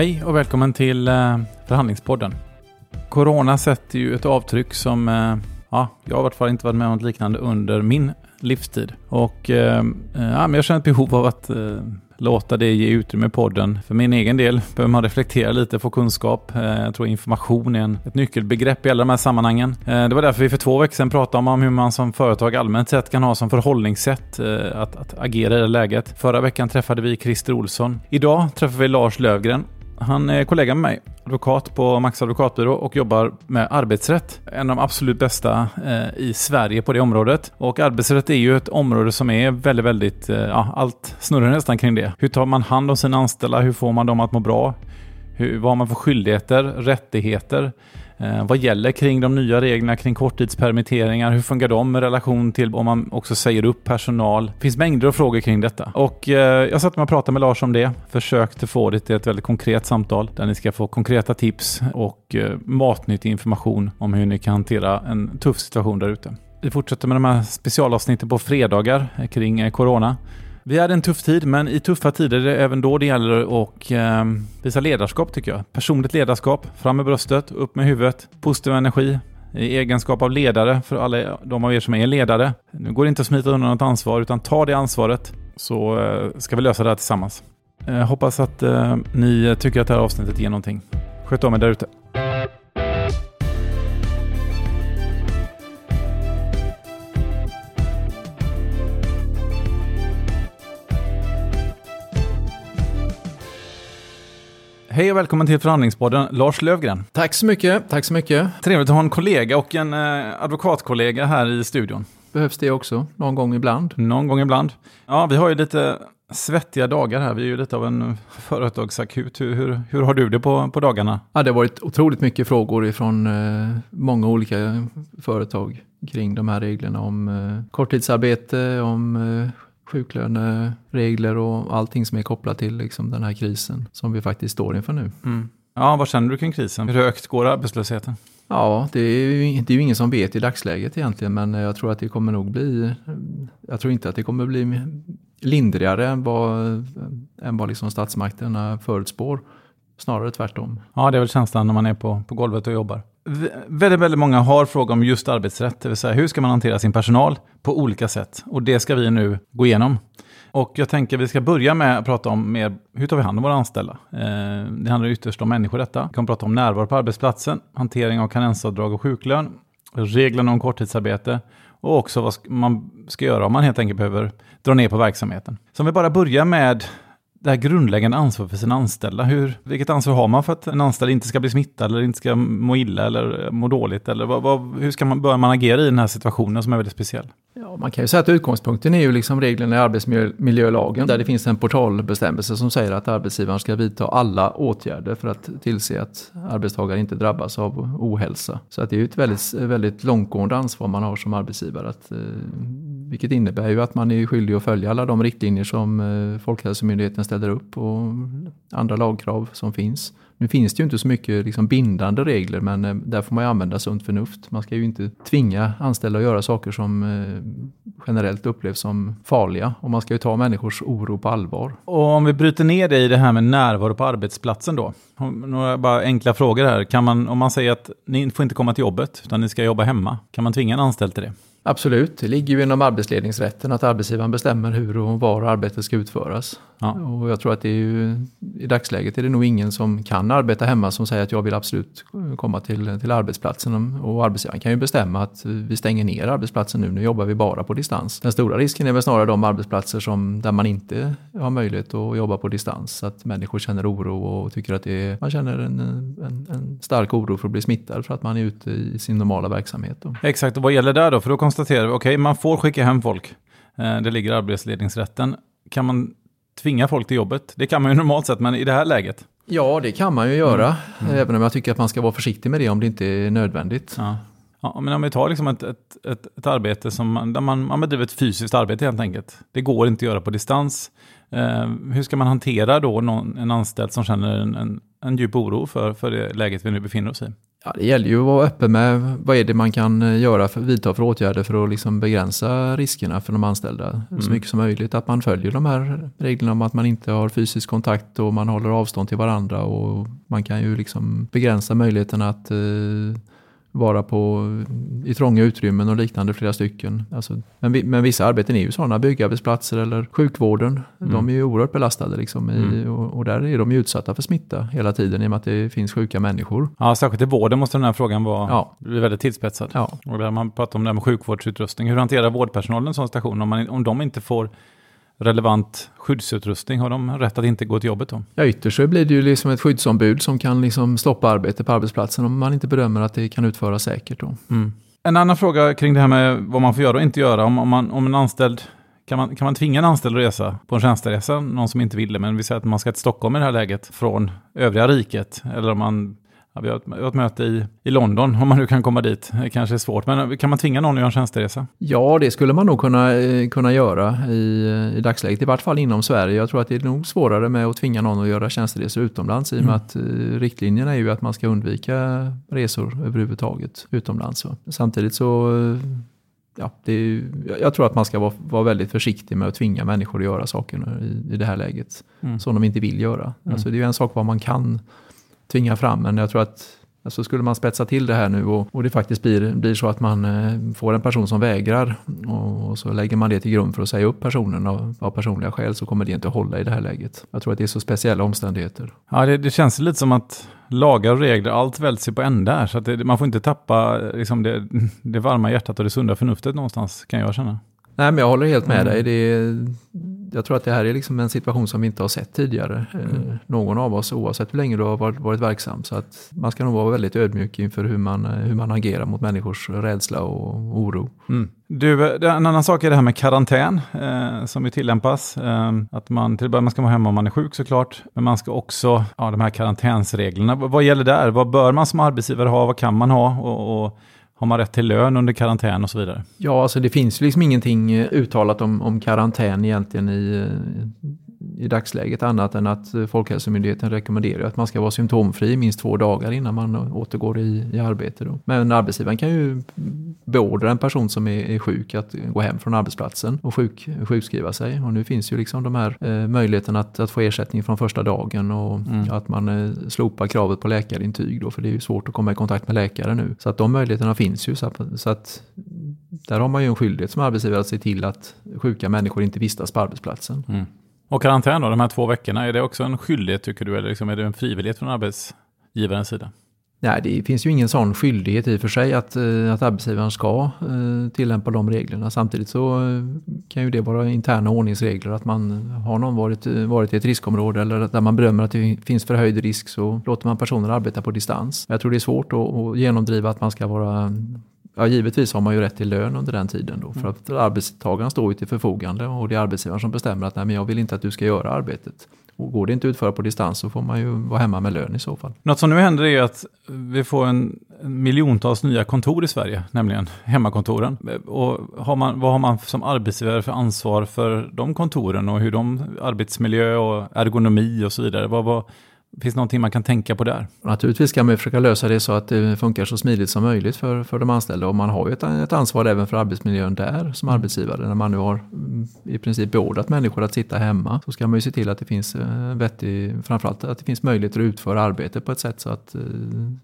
Hej och välkommen till eh, Förhandlingspodden. Corona sätter ju ett avtryck som eh, ja, jag har i vart fall inte varit med om något liknande under min livstid. Och eh, eh, ja, men jag känner ett behov av att eh, låta det ge utrymme i podden. För min egen del behöver man reflektera lite, få kunskap. Eh, jag tror information är en, ett nyckelbegrepp i alla de här sammanhangen. Eh, det var därför vi för två veckor sedan pratade om hur man som företag allmänt sett kan ha som förhållningssätt att, att agera i det läget. Förra veckan träffade vi Christer Olsson. Idag träffar vi Lars Lövgren han är kollega med mig, advokat på Max advokatbyrå och jobbar med arbetsrätt. En av de absolut bästa eh, i Sverige på det området. Och arbetsrätt är ju ett område som är väldigt, väldigt, eh, ja, allt snurrar nästan kring det. Hur tar man hand om sina anställda? Hur får man dem att må bra? Hur, vad har man för skyldigheter, rättigheter? Eh, vad gäller kring de nya reglerna kring korttidspermitteringar? Hur fungerar de i relation till om man också säger upp personal? Det finns mängder av frågor kring detta. Och eh, jag satt mig och pratade med Lars om det. Försökte få det till ett väldigt konkret samtal där ni ska få konkreta tips och eh, matnyttig information om hur ni kan hantera en tuff situation där ute. Vi fortsätter med de här specialavsnitten på fredagar kring corona. Vi hade en tuff tid, men i tuffa tider är det även då det gäller att eh, visa ledarskap tycker jag. Personligt ledarskap, fram med bröstet, upp med huvudet, positiv energi, i egenskap av ledare för alla de av er som är ledare. Nu går det inte att smita undan något ansvar, utan ta det ansvaret så eh, ska vi lösa det här tillsammans. Eh, hoppas att eh, ni tycker att det här avsnittet ger någonting. Sköt om er därute. Hej och välkommen till förhandlingspodden Lars Lövgren. Tack så mycket, tack så mycket. Trevligt att ha en kollega och en eh, advokatkollega här i studion. Behövs det också, någon gång ibland. Någon gång ibland. Ja, vi har ju lite svettiga dagar här. Vi är ju lite av en företagsakut. Hur, hur, hur har du det på, på dagarna? Ja, det har varit otroligt mycket frågor från eh, många olika företag kring de här reglerna om eh, korttidsarbete, om eh, sjuklöneregler och allting som är kopplat till liksom, den här krisen som vi faktiskt står inför nu. Mm. Ja, vad känner du kring krisen? Hur högt går arbetslösheten? Ja, det är, ju, det är ju ingen som vet i dagsläget egentligen, men jag tror att det kommer nog bli, jag tror inte att det kommer bli lindrigare än vad, än vad liksom statsmakterna förutspår. Snarare tvärtom. Ja, det är väl känslan när man är på, på golvet och jobbar. Väldigt, väldigt många har frågor om just arbetsrätt, det vill säga hur ska man hantera sin personal på olika sätt? Och det ska vi nu gå igenom. Och jag tänker att vi ska börja med att prata om mer, hur tar vi hand om våra anställda? Eh, det handlar ytterst om människor detta. Vi kommer prata om närvaro på arbetsplatsen, hantering av karensavdrag och sjuklön, reglerna om korttidsarbete och också vad man ska göra om man helt enkelt behöver dra ner på verksamheten. Så om vi bara börjar med det här grundläggande ansvaret för sina anställda. Hur, vilket ansvar har man för att en anställd inte ska bli smittad eller inte ska må illa eller må dåligt? Eller vad, vad, hur ska man, bör man agera i den här situationen som är väldigt speciell? Ja, man kan ju säga att utgångspunkten är ju liksom reglerna i arbetsmiljölagen där det finns en portalbestämmelse som säger att arbetsgivaren ska vidta alla åtgärder för att tillse att arbetstagare inte drabbas av ohälsa. Så att det är ju ett väldigt, väldigt långtgående ansvar man har som arbetsgivare att eh, vilket innebär ju att man är skyldig att följa alla de riktlinjer som eh, Folkhälsomyndigheten ställer upp och andra lagkrav som finns. Nu finns det ju inte så mycket liksom bindande regler men eh, där får man ju använda sunt förnuft. Man ska ju inte tvinga anställda att göra saker som eh, generellt upplevs som farliga och man ska ju ta människors oro på allvar. Och om vi bryter ner det i det här med närvaro på arbetsplatsen då. Några bara enkla frågor här. Kan man, om man säger att ni får inte komma till jobbet utan ni ska jobba hemma, kan man tvinga en anställd till det? Absolut, det ligger ju inom arbetsledningsrätten att arbetsgivaren bestämmer hur och var arbetet ska utföras. Ja. Och jag tror att det är ju, i dagsläget är det nog ingen som kan arbeta hemma som säger att jag vill absolut komma till, till arbetsplatsen. Och arbetsgivaren kan ju bestämma att vi stänger ner arbetsplatsen nu, nu jobbar vi bara på distans. Den stora risken är väl snarare de arbetsplatser som, där man inte har möjlighet att jobba på distans. Så att människor känner oro och tycker att det är, man känner en, en, en stark oro för att bli smittad för att man är ute i sin normala verksamhet. Då. Exakt, och vad gäller där då? För då konstaterar vi, okej, okay, man får skicka hem folk. Eh, det ligger i arbetsledningsrätten. Kan man tvinga folk till jobbet? Det kan man ju normalt sett, men i det här läget? Ja, det kan man ju göra. Mm. Mm. Även om jag tycker att man ska vara försiktig med det om det inte är nödvändigt. Ja. Ja, men om vi tar liksom ett, ett, ett, ett arbete som man, där man, man bedriver ett fysiskt arbete helt enkelt. Det går inte att göra på distans. Eh, hur ska man hantera då någon, en anställd som känner en, en, en djup oro för, för det läget vi nu befinner oss i? Ja, det gäller ju att vara öppen med vad är det man kan göra, för, vidta för åtgärder för att liksom begränsa riskerna för de anställda mm. så mycket som möjligt. Att man följer de här reglerna om att man inte har fysisk kontakt och man håller avstånd till varandra och man kan ju liksom begränsa möjligheten att eh, vara på, i trånga utrymmen och liknande, flera stycken. Alltså, men, men vissa arbeten är ju sådana, byggarbetsplatser eller sjukvården. Mm. De är ju oerhört belastade liksom, i, mm. och, och, där är de ju utsatta för smitta hela tiden i och med att det finns sjuka människor. Ja, särskilt i vården måste den här frågan vara ja. väldigt tillspetsad. Ja. Och där man pratar om det här med sjukvårdsutrustning. Hur hanterar vårdpersonalen en sån station om, man, om de inte får relevant skyddsutrustning? Har de rätt att inte gå till jobbet då? Ja, ytterst så blir det ju liksom ett skyddsombud som kan liksom stoppa arbetet på arbetsplatsen om man inte bedömer att det kan utföras säkert. Då. Mm. En annan fråga kring det här med vad man får göra och inte göra. Om, om, man, om en anställd kan man, kan man tvinga en anställd att resa på en tjänsteresa, någon som inte vill det, men vi säger att man ska till Stockholm i det här läget från övriga riket, eller om man Ja, vi, har ett, vi har ett möte i, i London, om man nu kan komma dit. Det kanske är svårt, men kan man tvinga någon att göra en tjänsteresa? Ja, det skulle man nog kunna, eh, kunna göra i, i dagsläget, i vart fall inom Sverige. Jag tror att det är nog svårare med att tvinga någon att göra tjänsteresor utomlands i och med mm. att eh, riktlinjerna är ju att man ska undvika resor överhuvudtaget utomlands. Samtidigt så eh, ja, det jag tror att man ska vara, vara väldigt försiktig med att tvinga människor att göra saker i, i det här läget mm. som de inte vill göra. Mm. Alltså det är ju en sak vad man kan tvinga fram. Men jag tror att Alltså skulle man spetsa till det här nu och, och det faktiskt blir, blir så att man eh, får en person som vägrar och, och, så lägger man det till grund för att säga upp personen av, av personliga skäl så kommer det inte att hålla i det här läget. Jag tror att det är så speciella omständigheter. Ja, det, det känns lite som att lagar och regler, allt välts sig på ända här. Så att det, man får inte tappa eh, liksom det, det varma hjärtat och det sunda förnuftet någonstans, kan jag känna. Nej, men jag håller helt med mm. dig. Det, jag tror att det här är liksom en situation som vi inte har sett tidigare. Eh, mm. Någon av oss, oavsett hur länge du har varit, varit verksam. Så att man ska nog vara väldigt ödmjuk inför hur man, eh, hur man agerar mot människors rädsla och oro. Mm. Du, en annan sak är det här med karantän eh, som ju tillämpas. Eh, att man till början ska vara hemma om man är sjuk såklart. Men man ska också, ja de här karantänsreglerna. Vad gäller där? Vad bör man som arbetsgivare ha? Vad kan man ha? och, och har man rätt till lön under karantän och så vidare? Ja, alltså det finns liksom ingenting eh, uttalat om, om karantän egentligen i, eh, i dagsläget annat än att eh, Folkhälsomyndigheten rekommenderar att man ska vara symptomfri minst två dagar innan man återgår i, i arbete. Då. Men arbetsgivaren kan ju beordra en person som är, är, sjuk att gå hem från arbetsplatsen och sjuk, sjukskriva sig. Och nu finns ju liksom de här eh, möjligheterna att, att få ersättning från första dagen och mm. att man eh, slopar kravet på läkarintyg då, för det är ju svårt att komma i kontakt med läkare nu. Så att de möjligheterna finns ju. Så att, så att där har man ju en skyldighet som arbetsgivare att se till att sjuka människor inte vistas på arbetsplatsen. Mm. Och karantän då, de här två veckorna, är det också en skyldighet tycker du? Eller liksom, är det en frivillighet från arbetsgivarens sida? Nej, det finns ju ingen sån skyldighet i och för sig att, eh, att arbetsgivaren ska eh, tillämpa de reglerna. Samtidigt så eh, kan ju det vara interna ordningsregler att man har någon varit, varit i ett riskområde eller där man bedömer att det finns förhöjd risk så låter man personer arbeta på distans. Jag tror det är svårt att, att genomdriva att man ska vara Ja, givetvis har man ju rätt till lön under den tiden då. För mm. att arbetstagaren står ju till förfogande och det är arbetsgivaren som bestämmer att nej, men jag vill inte att du ska göra arbetet. Och går det inte att utföra på distans så får man ju vara hemma med lön i så fall. Något som nu händer är att vi får en, miljontals nya kontor i Sverige, nämligen hemmakontoren. Och har man, vad har man som arbetsgivare för ansvar för de kontoren och hur de arbetsmiljö och ergonomi och så vidare? Vad, vad, Finns det någonting man kan tänka på där? Naturligtvis ska man försöka lösa det så att det funkar så smidigt som möjligt för, för de anställda. Och man har ju ett, ett ansvar även för arbetsmiljön där som arbetsgivare. När man nu har mm, i princip beordrat människor att sitta hemma så ska man ju se till att det finns eh, vettig, framförallt att det finns möjligheter att utföra arbete på ett sätt så att, eh,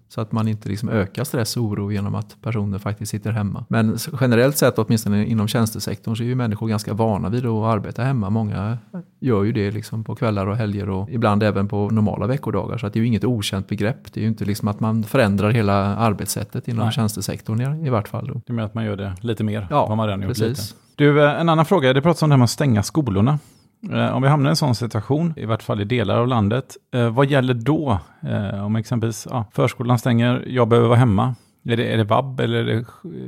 så att man inte liksom ökar stress och oro genom att personer faktiskt sitter hemma. Men generellt sett, åtminstone inom tjänstesektorn, så är ju människor ganska vana vid att arbeta hemma. Många gör ju det liksom på kvällar och helger och ibland även på normala veckor veckodagar. Så det är ju inget okänt begrepp. Det är ju inte liksom att man förändrar hela arbetssättet inom Nej. tjänstesektorn i, i vart fall. Då. Det menar att man gör det lite mer ja, vad man redan gjort lite. Du, eh, en annan fråga. Det pratas om det här med att stänga skolorna. Eh, om vi hamnar i en sån situation, i vart fall i delar av landet, eh, vad gäller då? Om exempelvis ja, förskolan stänger, jag behöver vara hemma. Är det, är det vab eller är, det,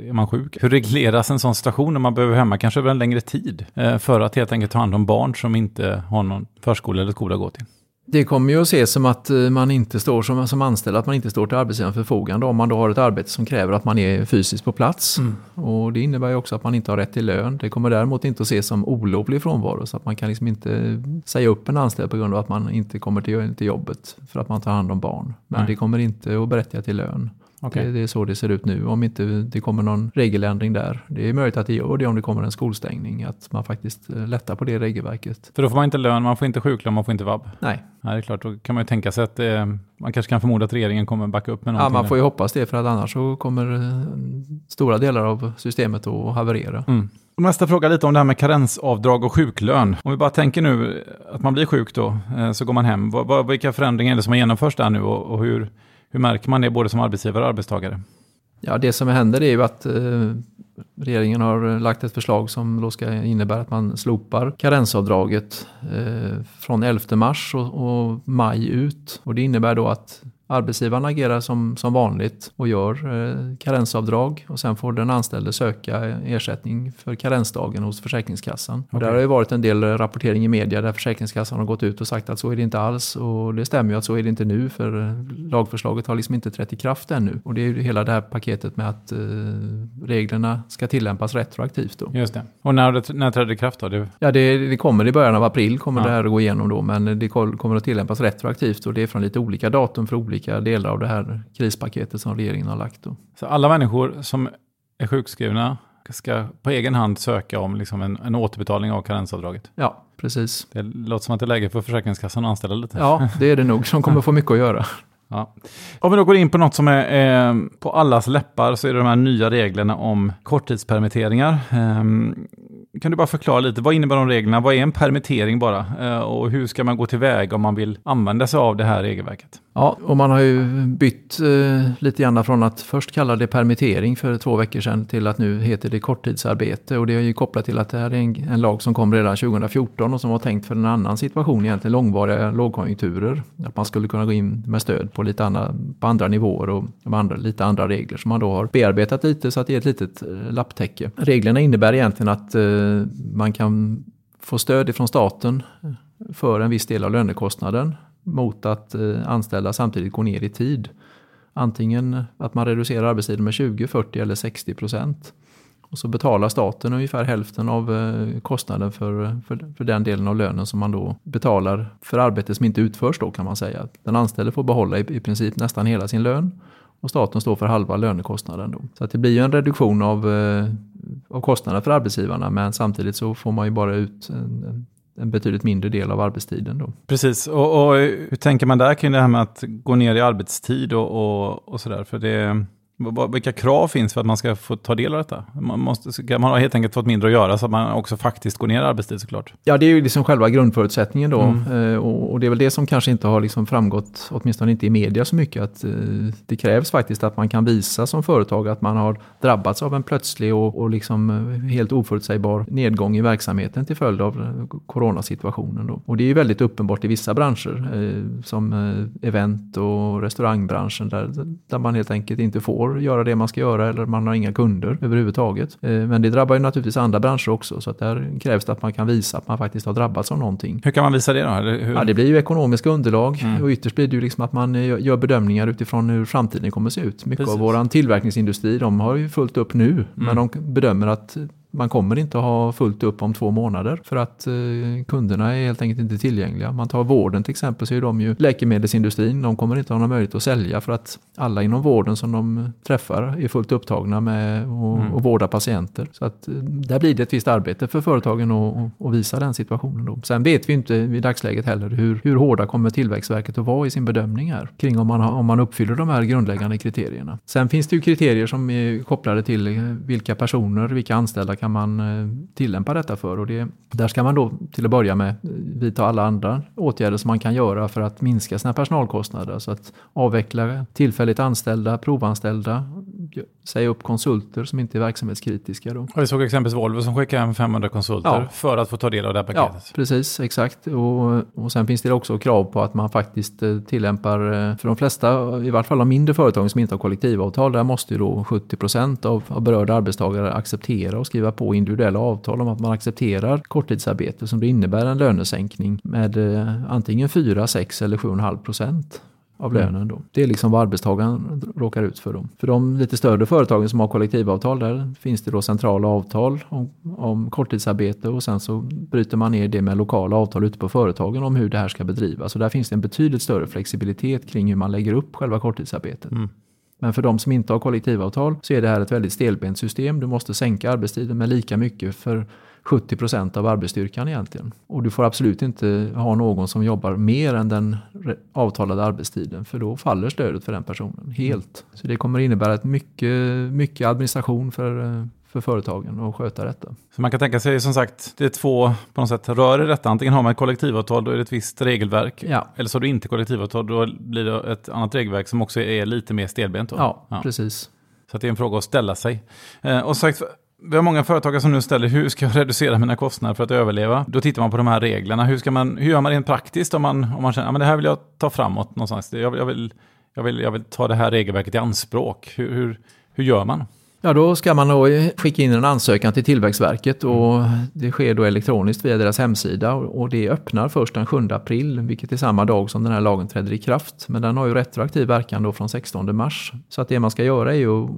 är, man sjuk? Hur regleras en sån situation när man behöver hemma, kanske över en längre tid, för att helt enkelt ta hand om barn som inte har någon förskola eller skola att gå till? Det kommer ju att ses som att eh, man inte står som, som anställd, att man inte står till arbetsgivarens förfogande om man då har ett arbete som kräver att man är fysiskt på plats. Mm. Och det innebär ju också att man inte har rätt till lön. Det kommer däremot inte att ses som olovlig frånvaro så att man kan liksom inte säga upp en anställd på grund av att man inte kommer till, till jobbet för att man tar hand om barn. Men Nej. det kommer inte att berättiga till lön. Okej. Det, det är så det ser ut nu om inte det kommer någon regeländring där. Det är möjligt att det gör det om det kommer en skolstängning, att man faktiskt eh, lättar på det regelverket. För då får man inte lön, man får inte sjuklön, man får inte vab. Nej, Nej, det är klart, då kan man ju tänka sig att eh, man kanske kan förmoda att regeringen kommer backa upp med ja, någonting. man där. får ju hoppas det för att annars så kommer eh, stora delar av systemet att haverera. Mm. Nästa fråga lite om det här med karensavdrag och sjuklön. Om vi bara tänker nu att man blir sjuk då, eh, så går man hem. Vilka förändringar är det som har genomförts där nu och hur, hur märker man det både som arbetsgivare och arbetstagare? Ja, det som händer är ju att eh, regeringen har lagt ett förslag som då ska innebära att man slopar karensavdraget eh, från 11 mars och, och maj ut. Och det innebär då att arbetsgivaren agerar som, som vanligt och gör eh, karensavdrag och sen får den anställde söka ersättning för karensdagen hos Försäkringskassan. Och Okej. där har ju varit en del rapportering i media där Försäkringskassan har gått ut och sagt att så är det inte alls och det stämmer ju att så är det inte nu för eh, lagförslaget har liksom inte trätt i kraft ännu. Och det är ju hela det här paketet med att eh, reglerna ska tillämpas retroaktivt då. Just det. Och när, det, när trädde det i kraft då? Det, Ja, det, det kommer i början av april kommer Ja. det här att gå igenom då, men det kommer att tillämpas retroaktivt och det är från lite olika datum för olika delar av det här krispaketet som regeringen har lagt. Då. så alla människor som är sjukskrivna ska på egen hand söka om liksom en, en återbetalning av karensavdraget. Ja, precis. Det låter som att det är läge för Försäkringskassan att anställa lite. Ja, det är det nog som kommer få mycket att göra. Ja. Om vi då går in på något som är eh, på allas läppar så är det de här nya reglerna om korttidspermitteringar. Ehm, kan du bara förklara lite, vad innebär de reglerna? Vad är en permittering bara? Eh, och hur ska man gå tillväga om man vill använda sig av det här regelverket? Ja, och man har ju bytt eh, lite grann från att först kalla det permittering för två veckor sedan till att nu heter det korttidsarbete. Och det är ju kopplat till att det här är en, en lag som kom redan 2014 och som var tänkt för en annan situation, egentligen långvariga lågkonjunkturer. Att man skulle kunna gå in med stöd på lite andra, på andra nivåer och med andra, lite andra regler som man då har bearbetat lite så att det är ett litet eh, lapptäcke. Reglerna innebär egentligen att eh, man kan få stöd ifrån staten eh, för en viss del av lönekostnaden mot att eh, anställda samtidigt går ner i tid. Antingen att man reducerar arbetstiden med 20, 40 eller 60 procent. Och så betalar staten ungefär hälften av eh, kostnaden för, för, för den delen av lönen som man då betalar för arbete som inte utförs då kan man säga. Den anställde får behålla i, i princip nästan hela sin lön och staten står för halva lönekostnaden. Då. Så att det blir ju en reduktion av, eh, av kostnaderna för arbetsgivarna men samtidigt så får man ju bara ut en, en, betydligt mindre del av arbetstiden. Då. Precis, och, och hur tänker man där kring det här med att gå ner i arbetstid och, och, och sådär? För det, vilka krav finns för att man ska få ta del av detta? Man, måste, ska man har helt enkelt fått mindre att göra så att man också faktiskt går ner i arbetstid såklart. Ja, det är ju liksom själva grundförutsättningen då. Mm. Eh, och, och det är väl det som kanske inte har liksom framgått, åtminstone inte i media så mycket, att eh, det krävs faktiskt att man kan visa som företag att man har drabbats av en plötslig och, och liksom eh, helt oförutsägbar nedgång i verksamheten till följd av coronasituationen. Då. Och det är ju väldigt uppenbart i vissa branscher, eh, som event och restaurangbranschen, där, där man helt enkelt inte får göra det man ska göra eller man har inga kunder överhuvudtaget. Eh, men det drabbar ju naturligtvis andra branscher också, så att där krävs det att man kan visa att man faktiskt har drabbats av någonting. Hur kan man visa det då? Ja, det blir ju ekonomiska underlag Mm. och ytterst blir det ju liksom att man eh, gör bedömningar utifrån hur framtiden kommer att se ut. Mycket Precis. av våran tillverkningsindustri, de har ju fullt upp nu, Mm. men de bedömer att man kommer inte ha fullt upp om två månader för att eh, kunderna är helt enkelt inte tillgängliga. Man tar vården till exempel så är de ju läkemedelsindustrin, de kommer inte ha någon möjlighet att sälja för att alla inom vården som de träffar är fullt upptagna med att Mm. vårda patienter. Så att eh, där blir det ett visst arbete för företagen att, visa den situationen. Då. Sen vet vi inte i dagsläget heller hur, hur hårda kommer Tillväxtverket att vara i sin bedömning här kring om man, om man uppfyller de här grundläggande kriterierna. Sen finns det ju kriterier som är kopplade till eh, vilka personer, vilka anställda kan man eh, tillämpa detta för. Och det, där ska man då till att börja med eh, vidta alla andra åtgärder som man kan göra för att minska sina personalkostnader. Så att avveckla tillfälligt anställda, provanställda, säga upp konsulter som inte är verksamhetskritiska. Då. Och Vi såg exempelvis Volvo som skickade hem 500 konsulter Ja. för att få ta del av det här Ja, paketet. precis, exakt. Och, och sen finns det också krav på att man faktiskt eh, tillämpar, för de flesta, i vart fall de mindre företagen som inte har kollektivavtal, där måste ju då 70 procent av, av berörda arbetstagare acceptera och skriva på individuella avtal om att man accepterar korttidsarbete som det innebär en lönesänkning med eh, antingen 4, 6 eller 7,5 procent av Mm. lönen. Då. Det är liksom vad arbetstagaren råkar ut för. Dem. För de lite större företagen som har kollektivavtal, där finns det då centrala avtal om, om korttidsarbete och sen så bryter man ner det med lokala avtal ute på företagen om hur det här ska bedrivas. Så där finns det en betydligt större flexibilitet kring hur man lägger upp själva korttidsarbetet. Mm. Men för de som inte har kollektivavtal så är det här ett väldigt stelbent system. Du måste sänka arbetstiden med lika mycket för 70 procent av arbetsstyrkan egentligen. Och du får absolut inte ha någon som jobbar mer än den avtalade arbetstiden för då faller stödet för den personen helt. Så det kommer innebära ett mycket, mycket administration för, eh, för företagen att sköta detta. Så man kan tänka sig som sagt, det är två på något sätt rör i detta. Antingen har man ett kollektivavtal, då är det ett visst regelverk. Ja. Eller så har du inte kollektivavtal, då blir det ett annat regelverk som också är lite mer stelbent. Ja, ja, precis. Så det är en fråga att ställa sig. Eh, och sagt, vi har många företagare som nu ställer hur ska jag reducera mina kostnader för att överleva? Då tittar man på de här reglerna. Hur, ska man, hur gör man rent praktiskt om man, om man känner att ja, det här vill jag ta framåt någonstans? Jag, jag, vill, jag, vill, jag vill ta det här regelverket i anspråk. Hur, hur, hur gör man? Ja, då ska man då skicka in en ansökan till Tillväxtverket och det sker då elektroniskt via deras hemsida och det öppnar först den 7 april, vilket är samma dag som den här lagen träder i kraft. Men den har ju retroaktiv verkan då från 16 mars. Så att det man ska göra är ju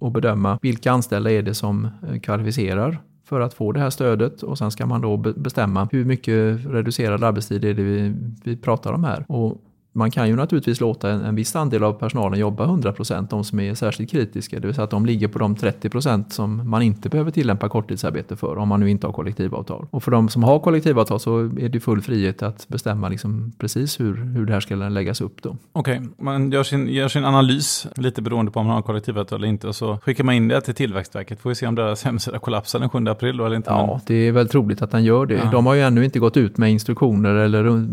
att bedöma vilka anställda är det som eh, kvalificerar för att få det här stödet och sen ska man då bestämma hur mycket reducerad arbetstid är det vi, vi pratar om här. Och man kan ju naturligtvis låta en, en viss andel av personalen jobba 100%, de som är särskilt kritiska, det vill säga att de ligger på de 30% som man inte behöver tillämpa korttidsarbete för om man nu inte har kollektivavtal. Och för de som har kollektivavtal så är det full frihet att bestämma liksom precis hur, hur det här ska läggas upp. Okej, okay. man gör sin, gör sin analys lite beroende på om man har kollektivavtal eller inte och så skickar man in det till Tillväxtverket. Får vi se om deras hemsida kollapsar den 7 april då eller inte. Ja, men... det är väl troligt att den gör det. Ja. De har ju ännu inte gått ut med instruktioner eller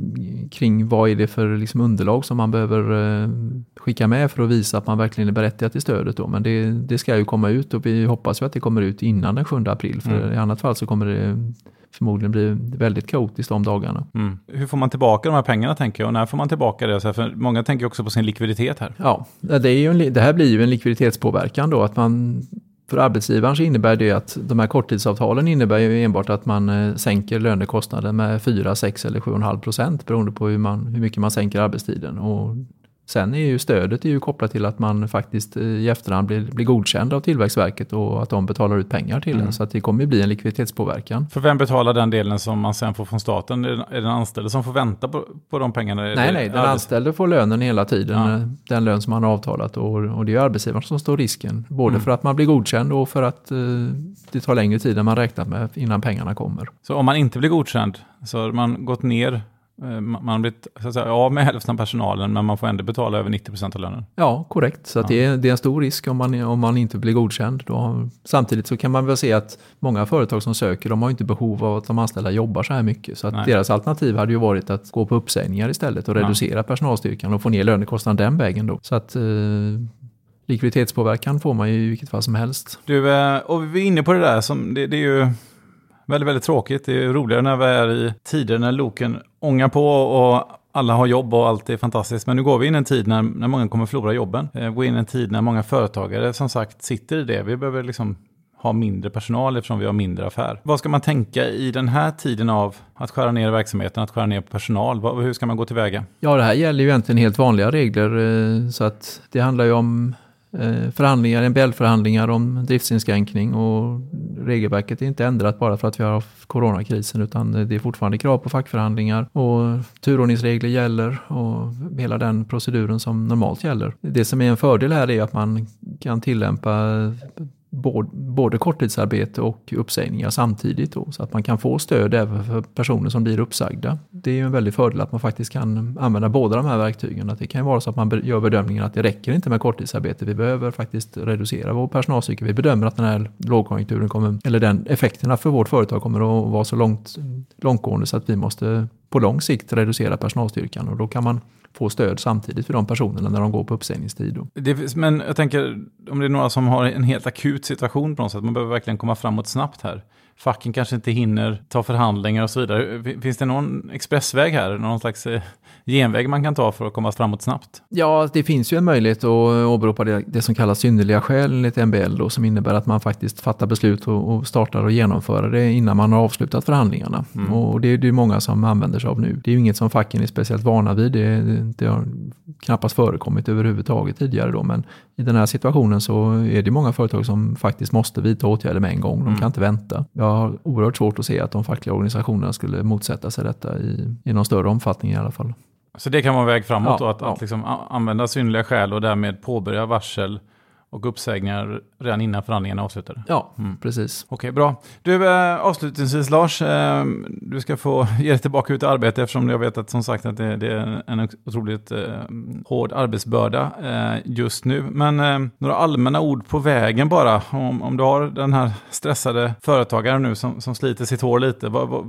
kring vad är det för liksom underlag som man behöver eh, skicka med för att visa att man verkligen är berättigad till stödet. Då. Men det, det ska ju komma ut och vi hoppas ju att det kommer ut innan den 7 april. För mm. i annat fall så kommer det förmodligen bli väldigt kaotiskt de dagarna. Mm. Hur får man tillbaka de här pengarna tänker jag och när får man tillbaka det? För många tänker också på sin likviditet här. Ja, det, är en, det här blir ju en likviditetspåverkan då. Att man för arbetsgivaren så innebär det att de här korttidsavtalen innebär ju enbart att man eh, sänker lönekostnaden med 4, 6 eller 7,5 procent beroende på hur, man, hur mycket man sänker arbetstiden. Och Sen är ju stödet är ju kopplat till att man faktiskt eh, i efterhand blir, blir godkänd av Tillväxtverket och att de betalar ut pengar till mm. en. Så att det kommer ju bli en likviditetspåverkan. För vem betalar den delen som man sen får från staten? Är det den anställde som får vänta på, på de pengarna? Nej, nej, den anställde får lönen hela tiden. Ja. Eh, den lön som man har avtalat och, och det är arbetsgivaren som står risken. Både mm. för att man blir godkänd och för att eh, det tar längre tid än man räknat med innan pengarna kommer. Så om man inte blir godkänd så har man gått ner man har blivit så att säga, av med hälften av personalen men man får ändå betala över 90 procent av lönen. Ja, korrekt. Så ja. det, är, det är en stor risk om man, om man inte blir godkänd. Då, samtidigt så kan man väl se att många företag som söker de har inte behov av att de anställda jobbar så här mycket. Så att deras alternativ hade ju varit att gå på uppsägningar istället och reducera ja. personalstyrkan och få ner lönekostnaden den vägen. Då. Så att eh, likviditetspåverkan får man ju i vilket fall som helst. Du, eh, och vi är inne på det där som det, det är ju väldigt, väldigt tråkigt. Det är roligare när vi är i tider när loken ångar på och alla har jobb och allt är fantastiskt. Men nu går vi in i en tid när, när många kommer förlora jobben. Vi går in i en tid när många företagare som sagt sitter i det. Vi behöver liksom ha mindre personal eftersom vi har mindre affär. Vad ska man tänka i den här tiden av att skära ner verksamheten, att skära ner på personal? Hur ska man gå tillväga? Ja, det här gäller ju egentligen helt vanliga regler. Eh, så att det handlar ju om Eh, förhandlingar, MBL-förhandlingar om driftsinskränkning och regelverket är inte ändrat bara för att vi har haft coronakrisen utan det är fortfarande krav på fackförhandlingar och turordningsregler gäller och hela den proceduren som normalt gäller. Det som är en fördel här är att man kan tillämpa både korttidsarbete och uppsägningar samtidigt då, så att man kan få stöd även för personer som blir uppsagda. Det är ju en väldig fördel att man faktiskt kan använda båda de här verktygen. Att det kan ju vara så att man gör bedömningen att det räcker inte med korttidsarbete. Vi behöver faktiskt reducera vår personalcykel. Vi bedömer att den här lågkonjunkturen kommer, eller den effekterna för vårt företag kommer att vara så långt, långtgående så att vi måste på lång sikt reducera personalstyrkan och då kan man få stöd samtidigt för de personerna när de går på uppsägningstid. Det, men jag tänker, om det är några som har en helt akut situation på något sätt, man behöver verkligen komma framåt snabbt här facken kanske inte hinner ta förhandlingar och så vidare. Finns det någon expressväg här, någon slags eh, genväg man kan ta för att komma framåt snabbt? Ja, det finns ju en möjlighet att åberopa det, det som kallas synnerliga skäl enligt MBL då, som innebär att man faktiskt fattar beslut och, och startar och genomför det innan man har avslutat förhandlingarna. Mm. Och det är det många som använder sig av nu. Det är ju inget som facken är speciellt vana vid. Det, det har knappast förekommit överhuvudtaget tidigare då, men i den här situationen så är det många företag som faktiskt måste vidta åtgärder med en gång. De mm. kan inte vänta. Jag har oerhört svårt att se att de fackliga organisationerna skulle motsätta sig detta i, i någon större omfattning i alla fall. Så det kan vara en väg framåt Ja, då, att, ja. att liksom använda synliga skäl och därmed påbörja varsel och uppsägningar redan innan förhandlingarna avslutade. Ja, Mm. precis. Okej, bra. Du, eh, avslutningsvis Lars, eh, du ska få ge dig tillbaka ut i arbete eftersom jag vet att som sagt att det, är en otroligt eh, hård arbetsbörda just nu. Men några allmänna ord på vägen bara, om, om du har den här stressade företagaren nu som, som sliter sitt hår lite, vad, vad,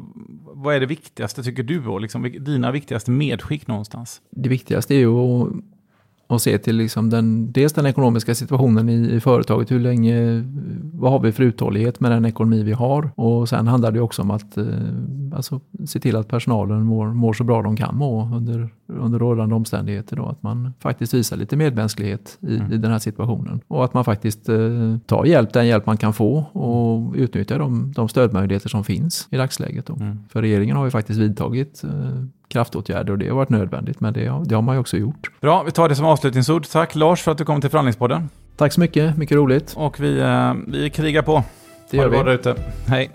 vad är det viktigaste tycker du och liksom, dina viktigaste medskick någonstans? Det viktigaste är ju att, att se till liksom den, dels den ekonomiska situationen i, i företaget. Hur länge, vad har vi för uthållighet med den ekonomi vi har? Och sen handlar det också om att eh, alltså, se till att personalen mår, mår så bra de kan må under, under rådande omständigheter. Då, att man faktiskt visar lite medmänsklighet i, Mm. i den här situationen. Och att man faktiskt eh, tar hjälp, den hjälp man kan få och utnyttjar de, de stödmöjligheter som finns i dagsläget. Mm. För regeringen har ju faktiskt vidtagit eh, kraftåtgärder och det har varit nödvändigt, men det, har- det har man ju också gjort. Bra, vi tar det som avslutningsord. Tack Lars för att du kom till Förhandlingspodden. Tack så mycket, mycket roligt. Och vi, eh, vi krigar på. Det Ha gör det bra vi. där ute. Hej.